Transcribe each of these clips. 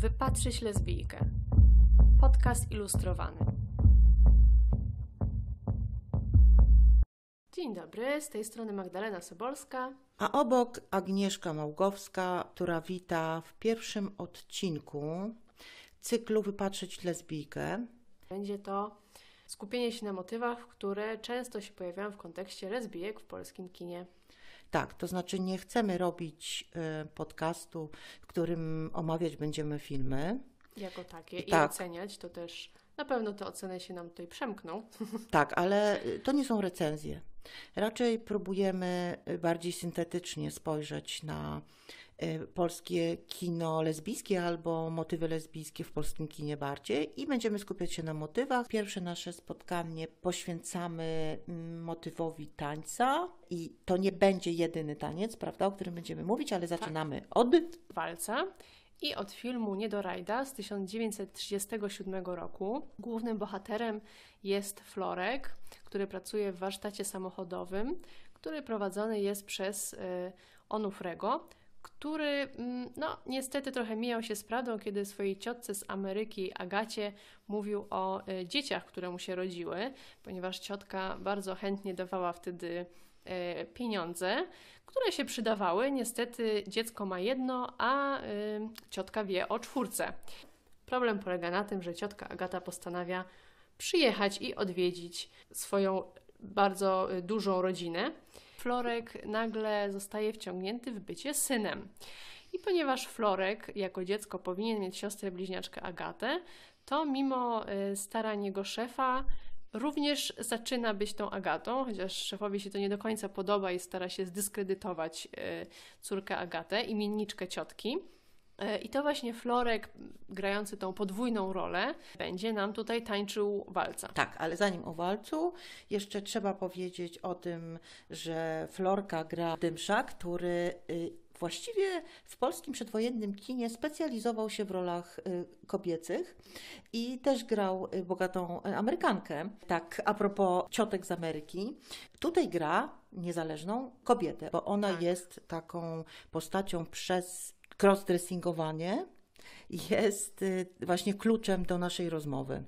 Wypatrzyć lesbijkę. Podcast ilustrowany. Dzień dobry, z tej strony Magdalena Sobolska. A obok Agnieszka Małgowska, która wita w pierwszym odcinku cyklu Wypatrzyć lesbijkę. Będzie to skupienie się na motywach, które często się pojawiają w kontekście lesbijek w polskim kinie. Tak, to znaczy nie chcemy robić y, podcastu, w którym omawiać będziemy filmy. Jako takie i Tak. oceniać, to też na pewno te oceny się nam tutaj przemkną. Tak, ale y, to nie są recenzje. Raczej próbujemy y, bardziej syntetycznie spojrzeć na polskie kino lesbijskie albo motywy lesbijskie w polskim kinie bardziej i będziemy skupiać się na motywach. Pierwsze nasze spotkanie poświęcamy mm, motywowi tańca i to nie będzie jedyny taniec, prawda, o którym będziemy mówić, ale zaczynamy od... walca i od filmu Nie do rajda z 1937 roku. Głównym bohaterem jest Florek, który pracuje w warsztacie samochodowym, który prowadzony jest przez y, Onufrego, który mm, no, niestety trochę mijał się z prawdą, kiedy swojej ciotce z Ameryki, Agacie, mówił o y, dzieciach, które mu się rodziły, ponieważ ciotka bardzo chętnie dawała wtedy y, pieniądze, które się przydawały. Niestety dziecko ma jedno, a y, ciotka wie o czwórce. Problem polega na tym, że ciotka Agata postanawia przyjechać i odwiedzić swoją bardzo dużą rodzinę. Florek nagle zostaje wciągnięty w bycie synem. I ponieważ Florek jako dziecko powinien mieć siostrę bliźniaczkę Agatę, to mimo y, starań jego szefa również zaczyna być tą Agatą, chociaż szefowi się to nie do końca podoba i stara się zdyskredytować y, córkę Agatę, imienniczkę ciotki. Y, I to właśnie Florek, grający tą podwójną rolę, będzie nam tutaj tańczył walca. Tak, ale zanim o walcu, jeszcze trzeba powiedzieć o tym, że Florka gra Dymsza, który y, właściwie w polskim przedwojennym kinie specjalizował się w rolach y, kobiecych i też grał y, bogatą Amerykankę. Tak, a propos ciotek z Ameryki. Tutaj gra niezależną kobietę, bo ona Tak. jest taką postacią przez crossdressingowanie. Jest y, właśnie kluczem do naszej rozmowy.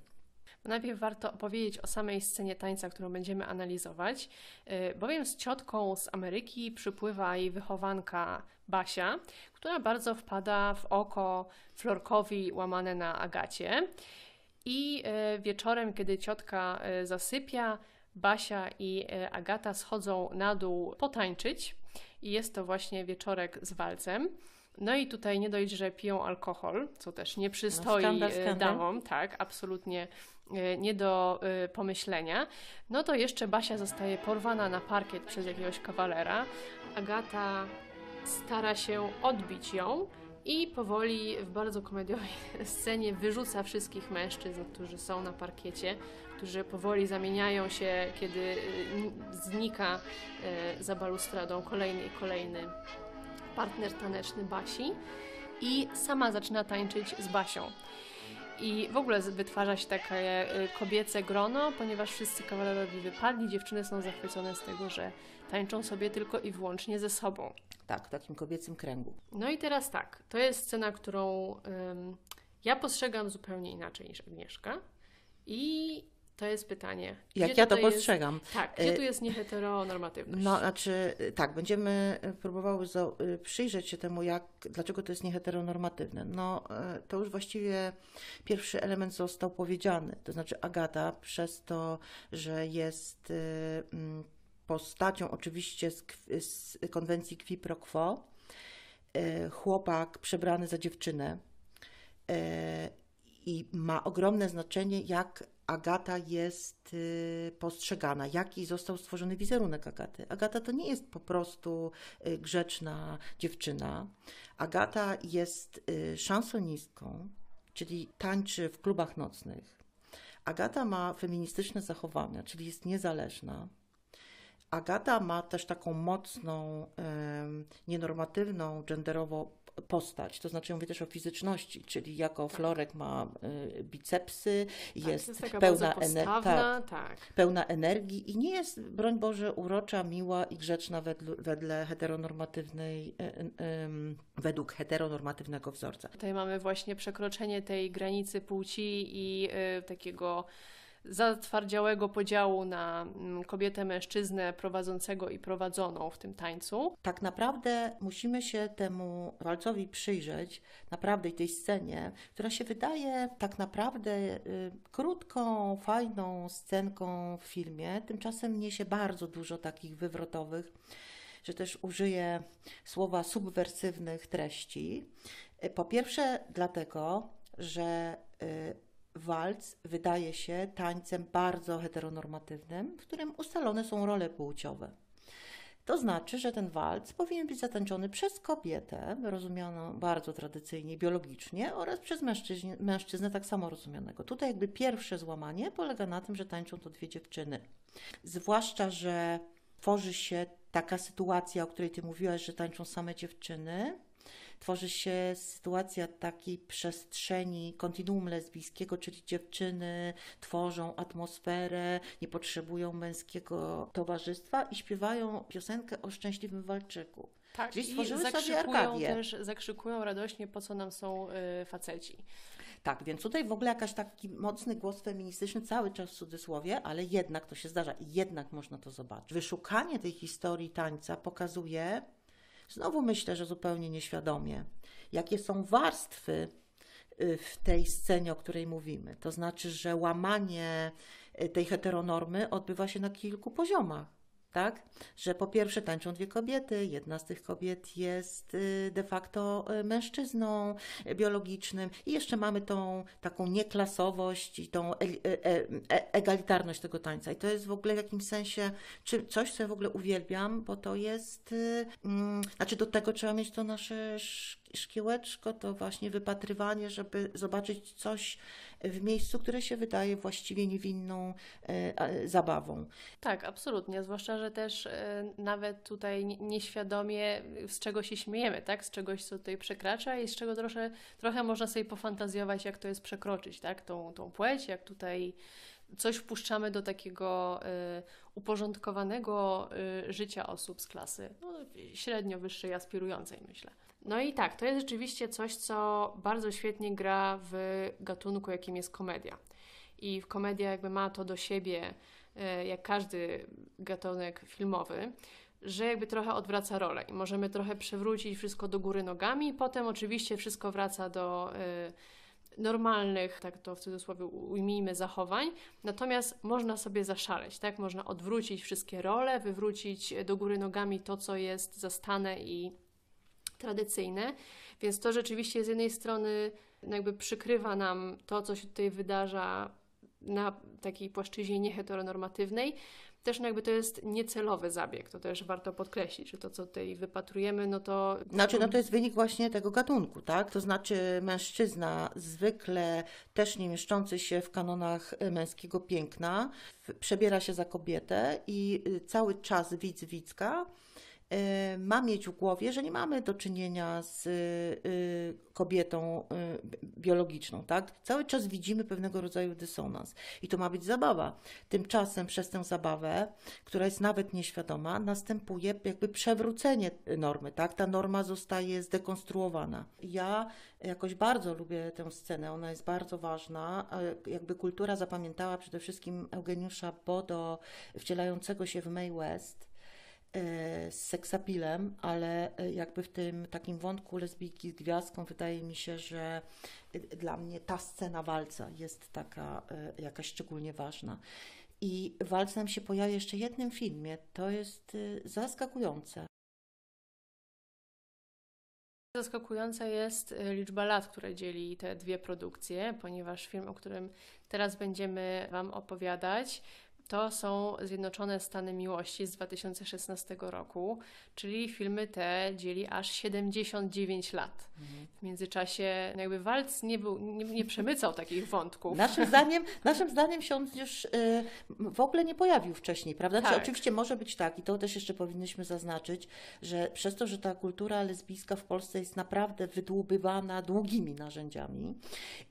Najpierw warto opowiedzieć o samej scenie tańca, którą będziemy analizować, y, bowiem z ciotką z Ameryki przypływa jej wychowanka Basia, która bardzo wpada w oko Florkowi łamane na Agacie. I y, wieczorem, kiedy ciotka zasypia, Basia i Agata schodzą na dół potańczyć i jest to właśnie wieczorek z walcem. No i tutaj nie dość, że piją alkohol, co też nie przystoi skandal, y, skandal. damom, tak, absolutnie y, nie do y, pomyślenia. No to jeszcze Basia zostaje porwana na parkiet przez jakiegoś kawalera. Agata stara się odbić ją i powoli w bardzo komediowej scenie wyrzuca wszystkich mężczyzn, którzy są na parkiecie, którzy powoli zamieniają się, kiedy znika za balustradą kolejny i kolejny partner taneczny Basi i sama zaczyna tańczyć z Basią. I w ogóle wytwarza się takie y, kobiece grono, ponieważ wszyscy kawalerowie wypadli, dziewczyny są zachwycone z tego, że tańczą sobie tylko i wyłącznie ze sobą. Tak, w takim kobiecym kręgu. No i teraz tak, to jest scena, którą ym, ja postrzegam zupełnie inaczej niż Agnieszka i to jest pytanie. Jak gdzie ja to postrzegam. Jest, tak, gdzie Y, tu jest nieheteronormatywność? No, znaczy, tak, będziemy y, próbowały y, przyjrzeć się temu, jak, dlaczego to jest nieheteronormatywne. No, to już właściwie pierwszy element został powiedziany. To znaczy, Agata, przez to, że jest mm, postacią oczywiście z, z konwencji qui pro quo, chłopak przebrany za dziewczynę, i ma ogromne znaczenie, jak Agata jest y, postrzegana, jaki został stworzony wizerunek Agaty. Agata to nie jest po prostu y, grzeczna dziewczyna. Agata jest y, szansonistką, czyli tańczy w klubach nocnych. Agata ma feministyczne zachowania, czyli jest niezależna. Agata ma też taką mocną, nienormatywną, genderowo postać, to znaczy mówię też o fizyczności, czyli jako Florek ma y, bicepsy, Tak, jest, pełna, ener- tak, tak. pełna energii i nie jest, broń Boże, urocza, miła i grzeczna wedle, wedle heteronormatywnej, y, y, według heteronormatywnego wzorca. Tutaj mamy właśnie przekroczenie tej granicy płci i y, takiego zatwardziałego podziału na mm, kobietę, mężczyznę, prowadzącego i prowadzoną w tym tańcu. Tak naprawdę musimy się temu walcowi przyjrzeć, naprawdę i tej scenie, która się wydaje tak naprawdę y, krótką, fajną scenką w filmie, tymczasem niesie bardzo dużo takich wywrotowych, że też użyję słowa subwersywnych treści. Y, Po pierwsze, dlatego, że y, walc wydaje się tańcem bardzo heteronormatywnym, w którym ustalone są role płciowe. To znaczy, że ten walc powinien być zatańczony przez kobietę, rozumianą bardzo tradycyjnie, biologicznie, oraz przez mężczyznę, mężczyznę tak samo rozumianego. Tutaj jakby pierwsze złamanie polega na tym, że tańczą to dwie dziewczyny. Zwłaszcza, że tworzy się taka sytuacja, o której ty mówiłaś, że tańczą same dziewczyny. Tworzy się sytuacja takiej przestrzeni kontinuum lesbijskiego, czyli dziewczyny tworzą atmosferę, nie potrzebują męskiego towarzystwa i śpiewają piosenkę o szczęśliwym walczyku. Tak, Czyli i stworzyły zakrzykują też, zakrzykują radośnie, po co nam są y, faceci. Tak, więc tutaj w ogóle jakaś taki mocny głos feministyczny, cały czas w cudzysłowie, ale jednak to się zdarza i jednak można to zobaczyć. Wyszukanie tej historii tańca pokazuje, znowu myślę, że zupełnie nieświadomie, jakie są warstwy y, w tej scenie, o której mówimy. To znaczy, że łamanie y, tej heteronormy odbywa się na kilku poziomach. Tak? Że po pierwsze tańczą dwie kobiety, jedna z tych kobiet jest y, de facto y, mężczyzną y, biologicznym i jeszcze mamy tą taką nieklasowość i tą e, e, e, egalitarność tego tańca. I to jest w ogóle w jakimś sensie czy coś, co ja w ogóle uwielbiam, bo to jest, mm, znaczy do tego trzeba mieć to nasze sz- szkiełeczko, to właśnie wypatrywanie, żeby zobaczyć coś w miejscu, które się wydaje właściwie niewinną e, zabawą. Tak, absolutnie. Zwłaszcza, że też e, nawet tutaj nie- nieświadomie z czego się śmiejemy, tak? Z czegoś, co tutaj przekracza i z czego trochę, można sobie pofantazjować, jak to jest przekroczyć, tak? Tą, tą płeć, jak tutaj coś wpuszczamy do takiego e, uporządkowanego e, życia osób z klasy no, średnio wyższej, aspirującej, myślę. No i tak, to jest rzeczywiście coś, co bardzo świetnie gra w gatunku, jakim jest komedia. I komedia jakby ma to do siebie, e, jak każdy gatunek filmowy, że jakby trochę odwraca rolę i możemy trochę przewrócić wszystko do góry nogami, potem oczywiście wszystko wraca do e, normalnych, tak to w cudzysłowie ujmijmy, zachowań. Natomiast można sobie zaszaleć, tak? Można odwrócić wszystkie role, wywrócić do góry nogami to, co jest zastane i tradycyjne. Więc to rzeczywiście z jednej strony jakby przykrywa nam to, co się tutaj wydarza na takiej płaszczyźnie nieheteronormatywnej. Też no jakby to jest niecelowy zabieg, to też warto podkreślić, że to, co tutaj wypatrujemy, no to... Znaczy, no to jest wynik właśnie tego gatunku, tak? To znaczy mężczyzna zwykle też nie mieszczący się w kanonach e, męskiego piękna, przebiera się za kobietę i y, cały czas widz, widzka y, ma mieć w głowie, że nie mamy do czynienia z y, kobietą y, bi- biologiczną, tak? Cały czas widzimy pewnego rodzaju dysonans i to ma być zabawa. Tymczasem przez tę zabawę, która jest nawet nieświadoma, następuje jakby przewrócenie normy, tak? Ta norma zostaje zdekonstruowana. Ja jakoś bardzo lubię tę scenę, ona jest bardzo ważna. Jakby kultura zapamiętała przede wszystkim Eugeniusza Bodo, wcielającego się w Mae West z seksapilem, ale e, jakby w tym takim wątku lesbijki z gwiazdką wydaje mi się, że e, dla mnie ta scena walca jest taka e, jakaś szczególnie ważna. I walc nam się pojawia jeszcze w jednym filmie. To jest e, zaskakujące. Zaskakująca jest liczba lat, które dzieli te dwie produkcje, ponieważ film, o którym teraz będziemy Wam opowiadać, to są Zjednoczone Stany Miłości z 2016 roku, czyli filmy te dzieli aż 79 lat. Mhm. W międzyczasie jakby Walc nie, był, nie, nie przemycał takich wątków. Naszym zdaniem, naszym zdaniem się on już y, w ogóle nie pojawił wcześniej, prawda? Tak. Czy oczywiście może być tak, i to też jeszcze powinniśmy zaznaczyć, że przez to, że ta kultura lesbijska w Polsce jest naprawdę wydłubywana długimi narzędziami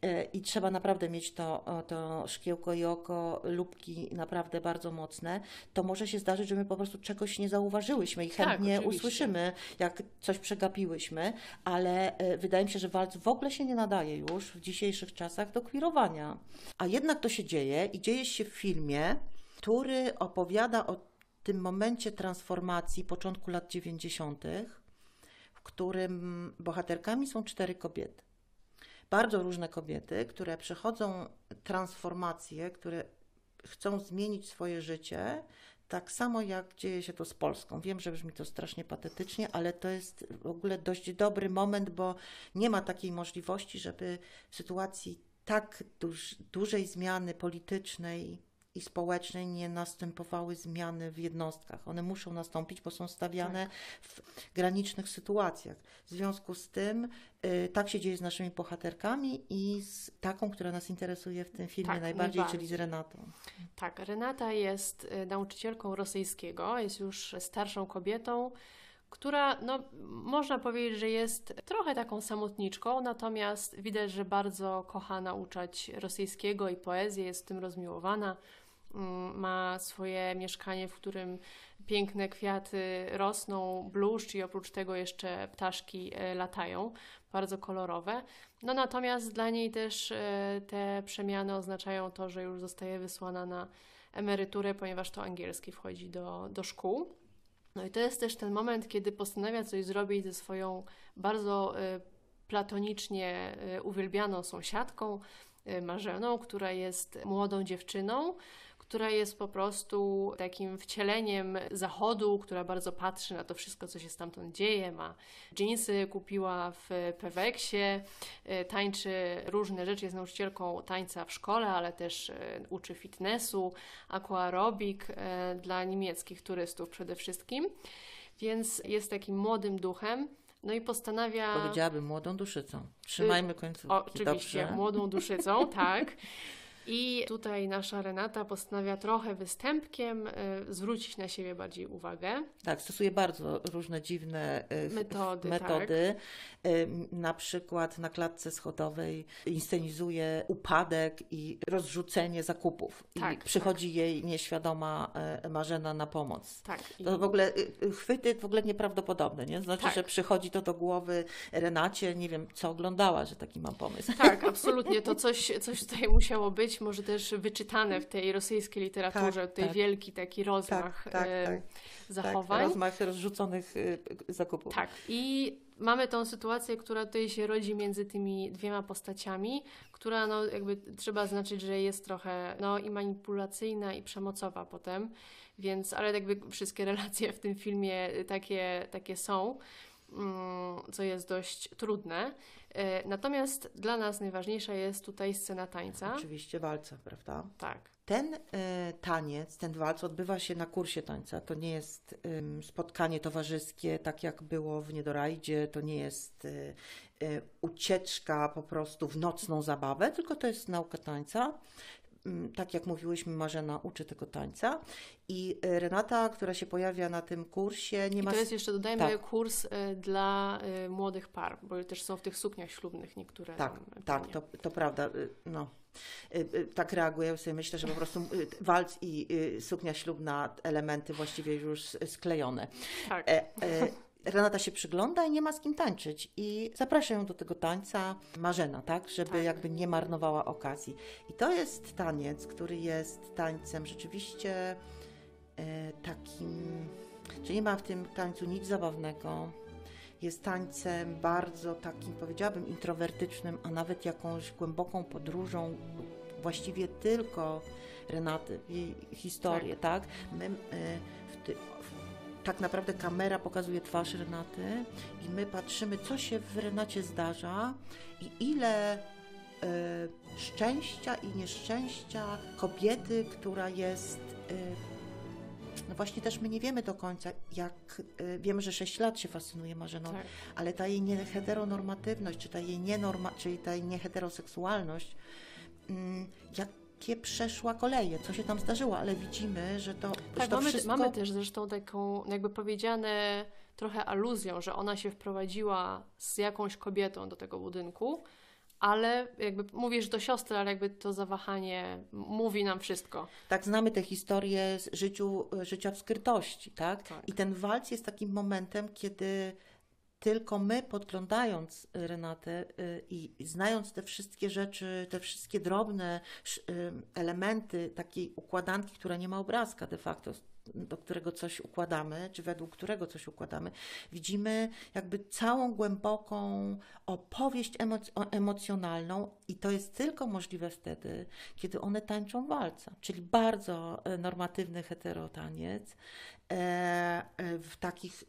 y, i trzeba naprawdę mieć to, to szkiełko i oko, lubki naprawdę bardzo mocne, to może się zdarzyć, że my po prostu czegoś nie zauważyłyśmy i tak, chętnie tak, usłyszymy, jak coś przegapiłyśmy, ale e, wydaje mi się, że walc w ogóle się nie nadaje już w dzisiejszych czasach do kwirowania. A jednak to się dzieje i dzieje się w filmie, który opowiada o tym momencie transformacji początku lat 90., w którym bohaterkami są cztery kobiety. Bardzo różne kobiety, które przechodzą transformacje, które chcą zmienić swoje życie, tak samo jak dzieje się to z Polską. Wiem, że brzmi to strasznie patetycznie, ale to jest w ogóle dość dobry moment, bo nie ma takiej możliwości, żeby w sytuacji tak duż, dużej zmiany politycznej i społecznej nie następowały zmiany w jednostkach. One muszą nastąpić, bo są stawiane tak. w granicznych sytuacjach. W związku z tym y, tak się dzieje z naszymi bohaterkami i z taką, która nas interesuje w tym filmie tak, najbardziej, najbardziej, czyli z Renatą. Tak, Renata jest y, nauczycielką rosyjskiego, jest już starszą kobietą która, no, można powiedzieć, że jest trochę taką samotniczką, natomiast widać, że bardzo kocha nauczać rosyjskiego i poezję, jest w tym rozmiłowana. Mm, ma swoje mieszkanie, w którym piękne kwiaty rosną, bluszcz i oprócz tego jeszcze ptaszki e, latają, bardzo kolorowe. No natomiast dla niej też e, te przemiany oznaczają to, że już zostaje wysłana na emeryturę, ponieważ to angielski wchodzi do, do szkół. No i to jest też ten moment, kiedy postanawia coś zrobić ze swoją bardzo e, platonicznie uwielbianą sąsiadką, Marzeną, która jest młodą dziewczyną, która jest po prostu takim wcieleniem zachodu, która bardzo patrzy na to wszystko, co się stamtąd dzieje. Ma jeansy, kupiła w Peweksie, e, tańczy różne rzeczy, jest nauczycielką tańca w szkole, ale też e, uczy fitnessu, aquaerobik e, dla niemieckich turystów przede wszystkim. Więc jest takim młodym duchem. No i postanawia. Powiedziałabym młodą duszycą. Trzymajmy końcówki. Oczywiście, Dobrze. młodą duszycą, tak. I tutaj nasza Renata postanawia trochę występkiem y, zwrócić na siebie bardziej uwagę. Tak, stosuje bardzo różne dziwne y, metody. metody. Tak. Y, na przykład na klatce schodowej inscenizuje upadek i rozrzucenie zakupów. Tak, I przychodzi tak. jej nieświadoma Marzena na pomoc. Tak. To w ogóle chwyty w ogóle nieprawdopodobne, nie? Znaczy, tak. że przychodzi to do głowy Renacie, nie wiem, co oglądała, że taki mam pomysł. Tak, absolutnie. To coś, coś tutaj musiało być być może też wyczytane w tej rosyjskiej literaturze, tak, tej tak. wielki taki rozmach tak, tak, e, tak. zachowań. Tak, rozmach rozrzuconych e, zakupów. Tak. I mamy tą sytuację, która tutaj się rodzi między tymi dwiema postaciami, która no jakby trzeba zaznaczyć, że jest trochę no i manipulacyjna i przemocowa potem, więc ale jakby wszystkie relacje w tym filmie takie, takie są. Mm, co jest dość trudne. E, natomiast dla nas najważniejsza jest tutaj scena tańca. Oczywiście walca, prawda? Tak. Ten y, taniec, ten walc odbywa się na kursie tańca. To nie jest y, spotkanie towarzyskie, tak jak było w Niedorajdzie, to nie jest y, ucieczka po prostu w nocną zabawę, tylko to jest nauka tańca. Mm, tak jak mówiłyśmy, Marzena uczy tego tańca i y, Renata, która się pojawia na tym kursie, nie I ma... to jest jeszcze, dodajmy, tak. kurs y, dla y, młodych par, bo też są w tych sukniach ślubnych niektóre. Tak, tak, to, to prawda. No. Tak reaguję, sobie myślę, że po prostu walc i suknia ślubna, elementy właściwie już sklejone. Tak. E, e, Renata się przygląda i nie ma z kim tańczyć. I zaprasza ją do tego tańca Marzena, tak? Żeby tak. jakby nie marnowała okazji. I to jest taniec, który jest tańcem rzeczywiście e, takim, że nie ma w tym tańcu nic zabawnego. Jest tańcem bardzo takim, powiedziałabym, introwertycznym, a nawet jakąś głęboką podróżą, właściwie tylko Renaty, jej historię, tak? tak? My, e, w ty, tak naprawdę kamera pokazuje twarz Renaty i my patrzymy, co się w Renacie zdarza i ile y, szczęścia i nieszczęścia kobiety, która jest no właśnie też my nie wiemy do końca, jak y, wiemy, że 6 lat się fascynuje Marzeną, Tak. ale ta jej nieheteronormatywność, czy ta jej nienorma, czyli ta jej nieheteroseksualność, mm, jakie przeszła koleje, co się tam zdarzyło, ale widzimy, że to, Tak, to mamy, wszystko... mamy też zresztą taką, jakby powiedziane trochę aluzją, że ona się wprowadziła z jakąś kobietą do tego budynku, ale jakby mówisz do siostry, ale jakby to zawahanie mówi nam wszystko. Tak, znamy tę historię z życiu, życia w skrytości, tak? Tak. I ten walc jest takim momentem, kiedy tylko my, podglądając Renatę y, i znając te wszystkie rzeczy, te wszystkie drobne y, elementy takiej układanki, która nie ma obrazka de facto, do którego coś układamy, czy według którego coś układamy, widzimy jakby całą głęboką opowieść emoc- emocjonalną i to jest tylko możliwe wtedy, kiedy one tańczą walca, czyli bardzo e, normatywny heterotaniec e, e, w takich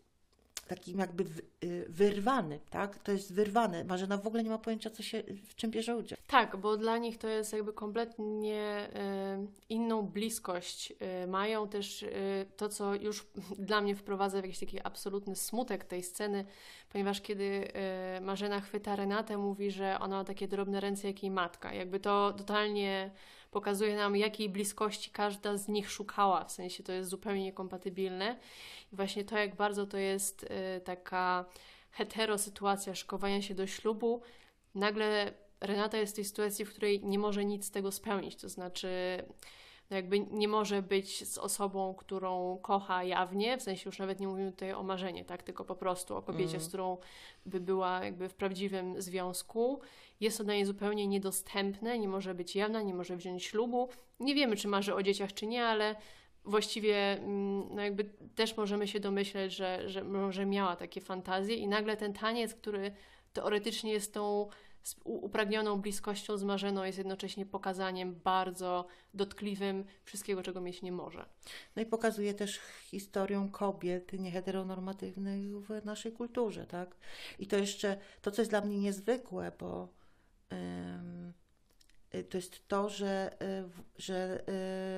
takim jakby y, wyrwany, tak? To jest wyrwane. Marzena w ogóle nie ma pojęcia, co się, w czym bierze udział. Tak, bo dla nich to jest jakby kompletnie y, inną bliskość. Y, mają też to, co już dla mnie wprowadza w jakiś taki absolutny smutek tej sceny, ponieważ kiedy Marzena chwyta Renatę, mówi, że ona ma takie drobne ręce jak jej matka. Jakby to totalnie pokazuje nam, jakiej bliskości każda z nich szukała. W sensie to jest zupełnie niekompatybilne. I właśnie to, jak bardzo to jest y, taka hetero sytuacja szykowania się do ślubu, nagle Renata jest w tej sytuacji, w której nie może nic z tego spełnić. To znaczy, jakby nie może być z osobą, którą kocha jawnie, w sensie już nawet nie mówimy tutaj o marzeniu, tak? tylko po prostu o kobiecie, z którą by była jakby w prawdziwym związku. Jest to dla niej zupełnie niedostępne, nie może być jawna, nie może wziąć ślubu. Nie wiemy, czy marzy o dzieciach, czy nie, ale właściwie mm, no jakby też możemy się domyśleć, że, że może miała takie fantazje i nagle ten taniec, który teoretycznie jest tą z- upragnioną bliskością z Marzeną, jest jednocześnie pokazaniem bardzo dotkliwym wszystkiego, czego mieć nie może. No i pokazuje też historię kobiet nieheteronormatywnych w naszej kulturze, tak? I to jeszcze, to co jest dla mnie niezwykłe, bo y, to jest to, że, y, że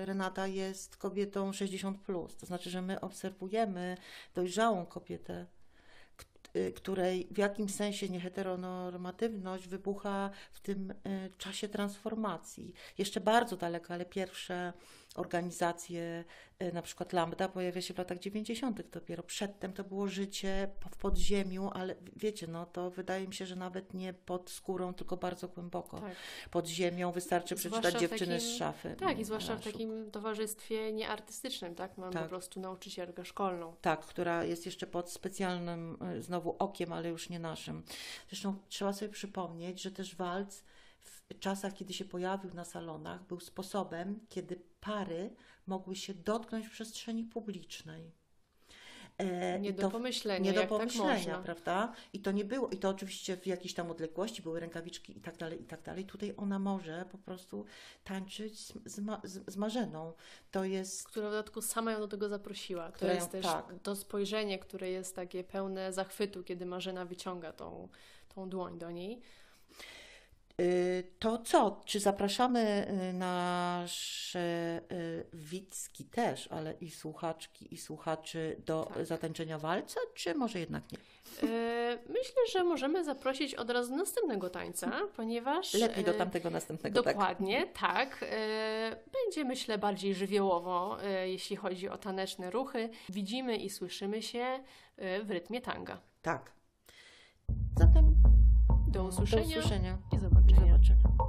y, Renata jest kobietą 60+. Plus. To znaczy, że my obserwujemy dojrzałą kobietę, której w jakimś sensie nieheteronormatywność wybucha w tym y, czasie transformacji. Jeszcze bardzo daleko, ale pierwsze organizacje, y, na przykład Lambda, pojawia się w latach 90. dopiero. Przedtem to było życie w podziemiu, ale wiecie, no to wydaje mi się, że nawet nie pod skórą, tylko bardzo głęboko. Tak, Pod ziemią wystarczy przeczytać dziewczyny takim- z szafy. tak i zwłaszcza w takim towarzystwie nieartystycznym, tak? Mamy Tak. po prostu nauczycielkę szkolną. Tak, która jest jeszcze pod specjalnym y, znowu okiem, ale już nie naszym. Zresztą trzeba sobie przypomnieć, że też walc czasach, kiedy się pojawił na salonach, był sposobem, kiedy pary mogły się dotknąć w przestrzeni publicznej. E, Nie do to- pomyślenia, nie do tak pomyślenia, można. prawda? I to nie było, i to oczywiście w jakiejś tam odległości były rękawiczki i tak dalej, i tak dalej. Tutaj ona może po prostu tańczyć z, z, z, z Marzeną. To jest Która w dodatku sama ją do tego zaprosiła. To jest też tak. to spojrzenie, które jest takie pełne zachwytu, kiedy Marzena wyciąga tą, tą dłoń do niej. Y, To co? Czy zapraszamy y, nasze y, widzki też, ale i słuchaczki i słuchaczy do Tak. zatańczenia walca, czy może jednak nie? Myślę, że możemy zaprosić od razu następnego tańca, ponieważ. Lepiej do tamtego następnego. tak? Dokładnie, tak. E, Będzie, myślę, bardziej żywiołowo, jeśli chodzi o taneczne ruchy. Widzimy i słyszymy się w rytmie tanga. Tak. Zatem do usłyszenia, Do usłyszenia. i zobaczenia. zobaczenia.